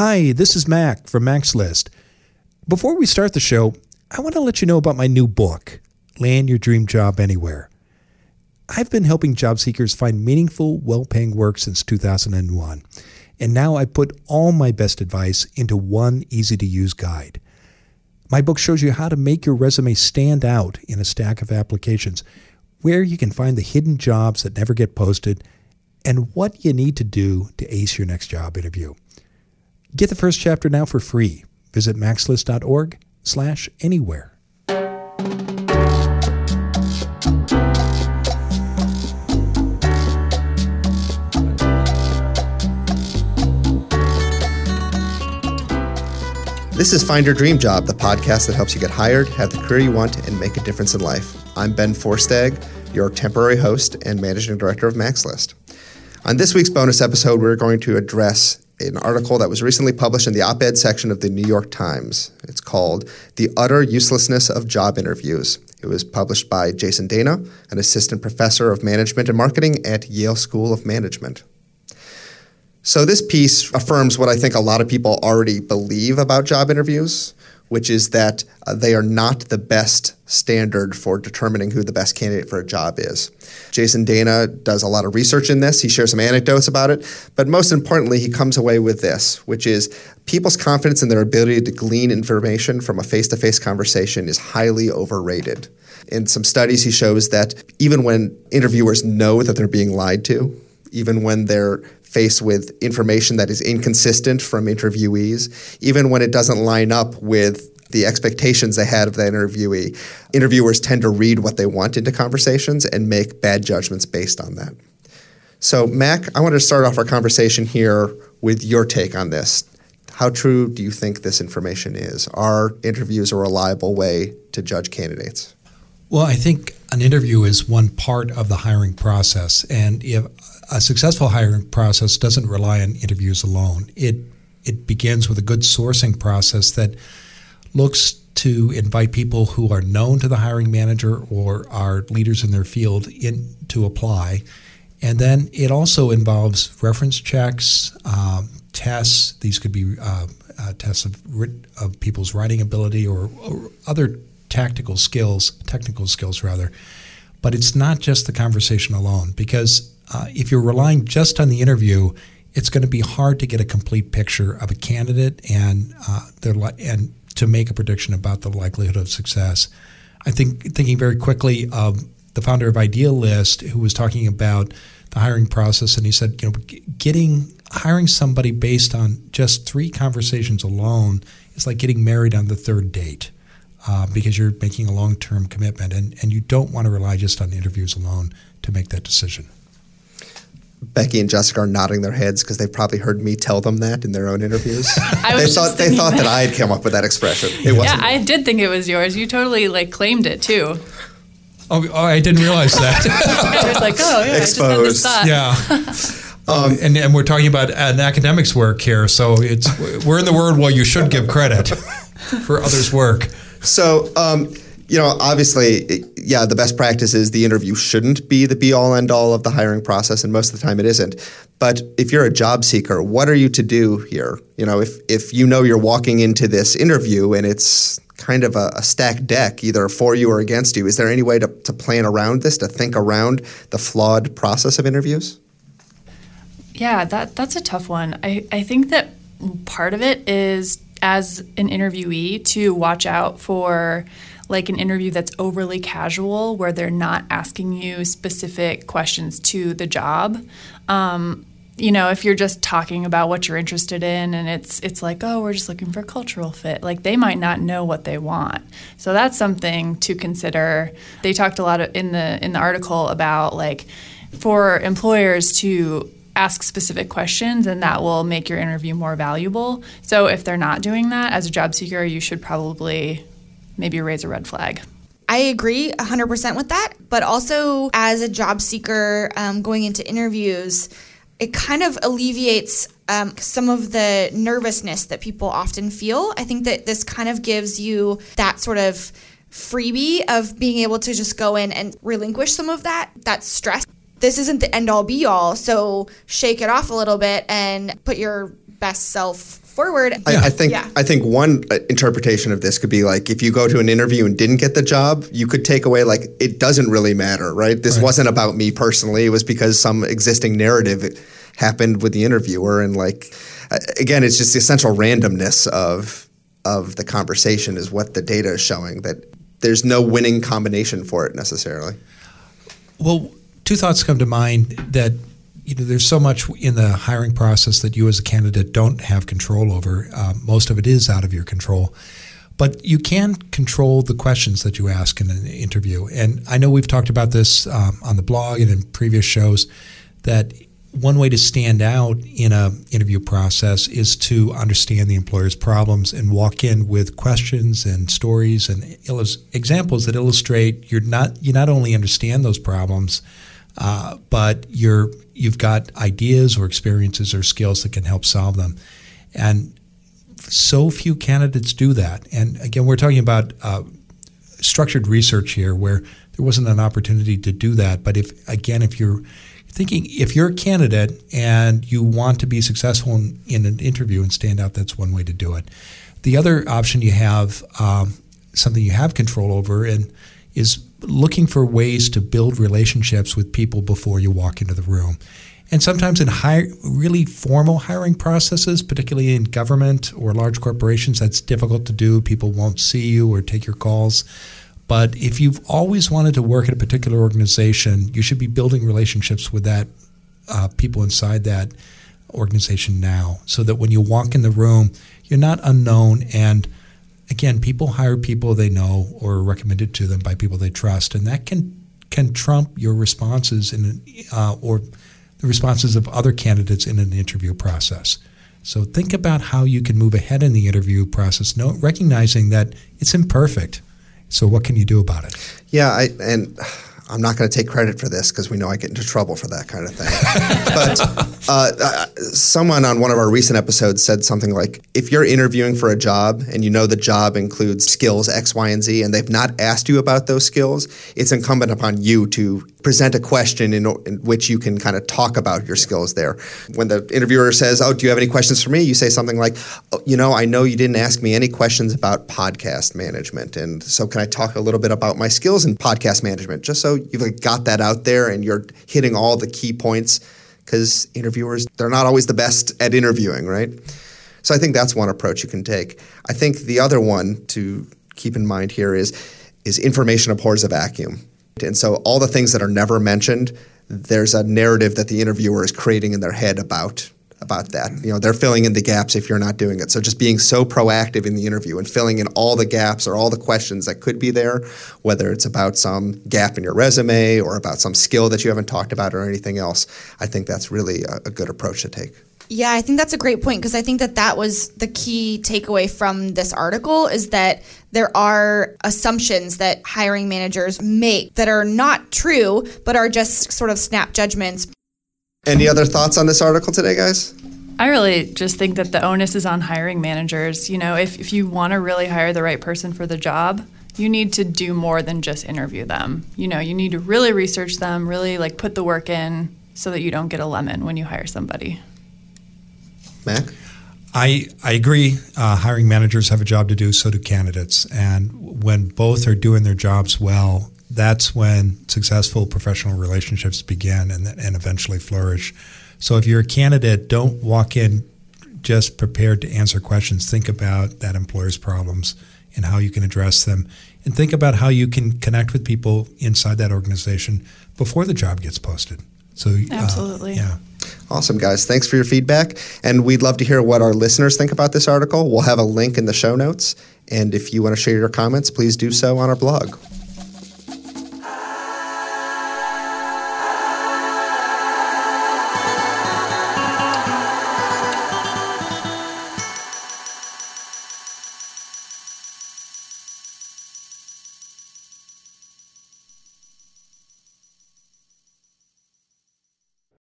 Hi, this is Mac from Mac's List. Before we start the show, I want to let you know about my new book, Land Your Dream Job Anywhere. I've been helping job seekers find meaningful, well paying work since 2001, and now I put all my best advice into one easy to use guide. My book shows you how to make your resume stand out in a stack of applications, where you can find the hidden jobs that never get posted, and what you need to do to ace your next job interview. Get the first chapter now for free. Visit macslist.org slash anywhere. This is Find Your Dream Job, the podcast that helps you get hired, have the career you want, and make a difference in life. I'm Ben Forstag, your temporary host and managing director of Mac's List. On this week's bonus episode, we're going to address an article that was recently published in the op ed section of the New York Times. It's called The Utter Uselessness of Job Interviews. It was published by Jason Dana, an assistant professor of management and marketing at Yale School of Management. So, this piece affirms what I think a lot of people already believe about job interviews, which is that uh, they are not the best standard for determining who the best candidate for a job is. Jason Dana does a lot of research in this. He shares some anecdotes about it. But most importantly, he comes away with this, which is people's confidence in their ability to glean information from a face to face conversation is highly overrated. In some studies, he shows that even when interviewers know that they're being lied to, even when they're faced with information that is inconsistent from interviewees, even when it doesn't line up with the expectations they had of the interviewee. Interviewers tend to read what they want into conversations and make bad judgments based on that. So, Mac, I want to start off our conversation here with your take on this. How true do you think this information is? Are interviews a reliable way to judge candidates? Well, I think an interview is one part of the hiring process. And if a successful hiring process doesn't rely on interviews alone, it, it begins with a good sourcing process that looks to invite people who are known to the hiring manager or are leaders in their field in to apply. And then it also involves reference checks, um, tests. These could be uh, uh, tests of, of people's writing ability or, or other tactical skills, technical skills rather. But it's not just the conversation alone because uh, if you're relying just on the interview, it's going to be hard to get a complete picture of a candidate and uh, their and to make a prediction about the likelihood of success. I think thinking very quickly of the founder of Idealist, who was talking about the hiring process, and he said, you know, getting hiring somebody based on just three conversations alone is like getting married on the third date. Uh, because you're making a long-term commitment, and, and you don't want to rely just on interviews alone to make that decision. Becky and Jessica are nodding their heads because they've probably heard me tell them that in their own interviews. they thought they thought that. that. I had come up with that expression. It wasn't. Yeah, I did think it was yours. You totally like claimed it too. Oh, oh I didn't realize that. I was like, oh yeah, exposed. Yeah. Um, and, and we're talking about an academics work here, so it's we're in the world where you should give credit for others' work. So. Um, you know, obviously, yeah, the best practice is the interview shouldn't be the be all end all of the hiring process, and most of the time it isn't. But if you're a job seeker, what are you to do here? You know, if if you know you're walking into this interview and it's kind of a, a stacked deck, either for you or against you, is there any way to, to plan around this, to think around the flawed process of interviews? Yeah, that that's a tough one. I, I think that part of it is as an interviewee to watch out for like an interview that's overly casual where they're not asking you specific questions to the job. Um, you know, if you're just talking about what you're interested in and it's it's like, oh, we're just looking for cultural fit, like they might not know what they want. So that's something to consider. They talked a lot of, in the in the article about like for employers to ask specific questions and that will make your interview more valuable. So if they're not doing that as a job seeker, you should probably maybe raise a red flag. I agree 100% with that. But also, as a job seeker um, going into interviews, it kind of alleviates um, some of the nervousness that people often feel. I think that this kind of gives you that sort of freebie of being able to just go in and relinquish some of that that stress. This isn't the end all be all, so shake it off a little bit and put your best self forward. I, I think Yeah. I think one uh, interpretation of this could be like if you go to an interview and didn't get the job, you could take away like it doesn't really matter, right? This wasn't about me personally. It was because some existing narrative happened with the interviewer, and like uh, again, it's just the essential randomness of of the conversation is what the data is showing that there's no winning combination for it necessarily. Well, two thoughts come to mind that you know there's so much in the hiring process that you as a candidate don't have control over. Uh, most of it is out of your control, but you can control the questions that you ask in an interview. And I know we've talked about this um, on the blog and in previous shows that one way to stand out in a interview process is to understand the employer's problems and walk in with questions and stories and examples that illustrate you're not you not only understand those problems uh, but you're you've got ideas or experiences or skills that can help solve them. And so few candidates do that. And again we're talking about uh, structured research here where there wasn't an opportunity to do that. But if again if you're thinking if you're a candidate and you want to be successful in, in an interview and stand out, that's one way to do it. The other option you have, um, something you have control over, and is looking for ways to build relationships with people before you walk into the room. And sometimes in really formal hiring processes, particularly in government or large corporations, that's difficult to do. People won't see you or take your calls. But if you've always wanted to work at a particular organization, you should be building relationships with that uh, people inside that organization now, so that when you walk in the room, you're not unknown. And again, people hire people they know or recommended to them by people they trust, and that can can trump your responses in uh, or the responses of other candidates in an interview process. So think about how you can move ahead in the interview process, recognizing that it's imperfect. So what can you do about it? Yeah, I, and I'm not going to take credit for this because we know I get into trouble for that kind of thing. but uh, uh, someone on one of our recent episodes said something like, "If you're interviewing for a job and you know the job includes skills X, Y, and Z, and they've not asked you about those skills, it's incumbent upon you to present a question in, in which you can kind of talk about your skills there. When the interviewer says, "Oh, do you have any questions for me?" You say something like, oh, "You know, I know you didn't ask me any questions about podcast management, and so can I talk a little bit about my skills in podcast management, just so you've got that out there and you're hitting all the key points." Because interviewers, they're not always the best at interviewing, right? So I think that's one approach you can take. I think the other one to keep in mind here is is information abhors a vacuum. And so all the things that are never mentioned, there's a narrative that the interviewer is creating in their head about about that. You know, they're filling in the gaps if you're not doing it. So just being so proactive in the interview and filling in all the gaps or all the questions that could be there, whether it's about some gap in your resume or about some skill that you haven't talked about or anything else, I think that's really a, a good approach to take. Yeah, I think that's a great point because I think that that was the key takeaway from this article is that there are assumptions that hiring managers make that are not true, but are just sort of snap judgments. Any other thoughts on this article today, guys? I really just think that the onus is on hiring managers. You know, if, if you want to really hire the right person for the job, you need to do more than just interview them. You know, you need to really research them, really like put the work in so that you don't get a lemon when you hire somebody. Mac? I, I agree. Uh, hiring managers have a job to do, so do candidates. And when both are doing their jobs well, that's when successful professional relationships begin and, and eventually flourish. So if you're a candidate, don't walk in just prepared to answer questions. Think about that employer's problems and how you can address them. And think about how you can connect with people inside that organization before the job gets posted. So uh, Absolutely. yeah. Awesome, guys. Thanks for your feedback. And we'd love to hear what our listeners think about this article. We'll have a link in the show notes. And if you want to share your comments, please do so on our blog.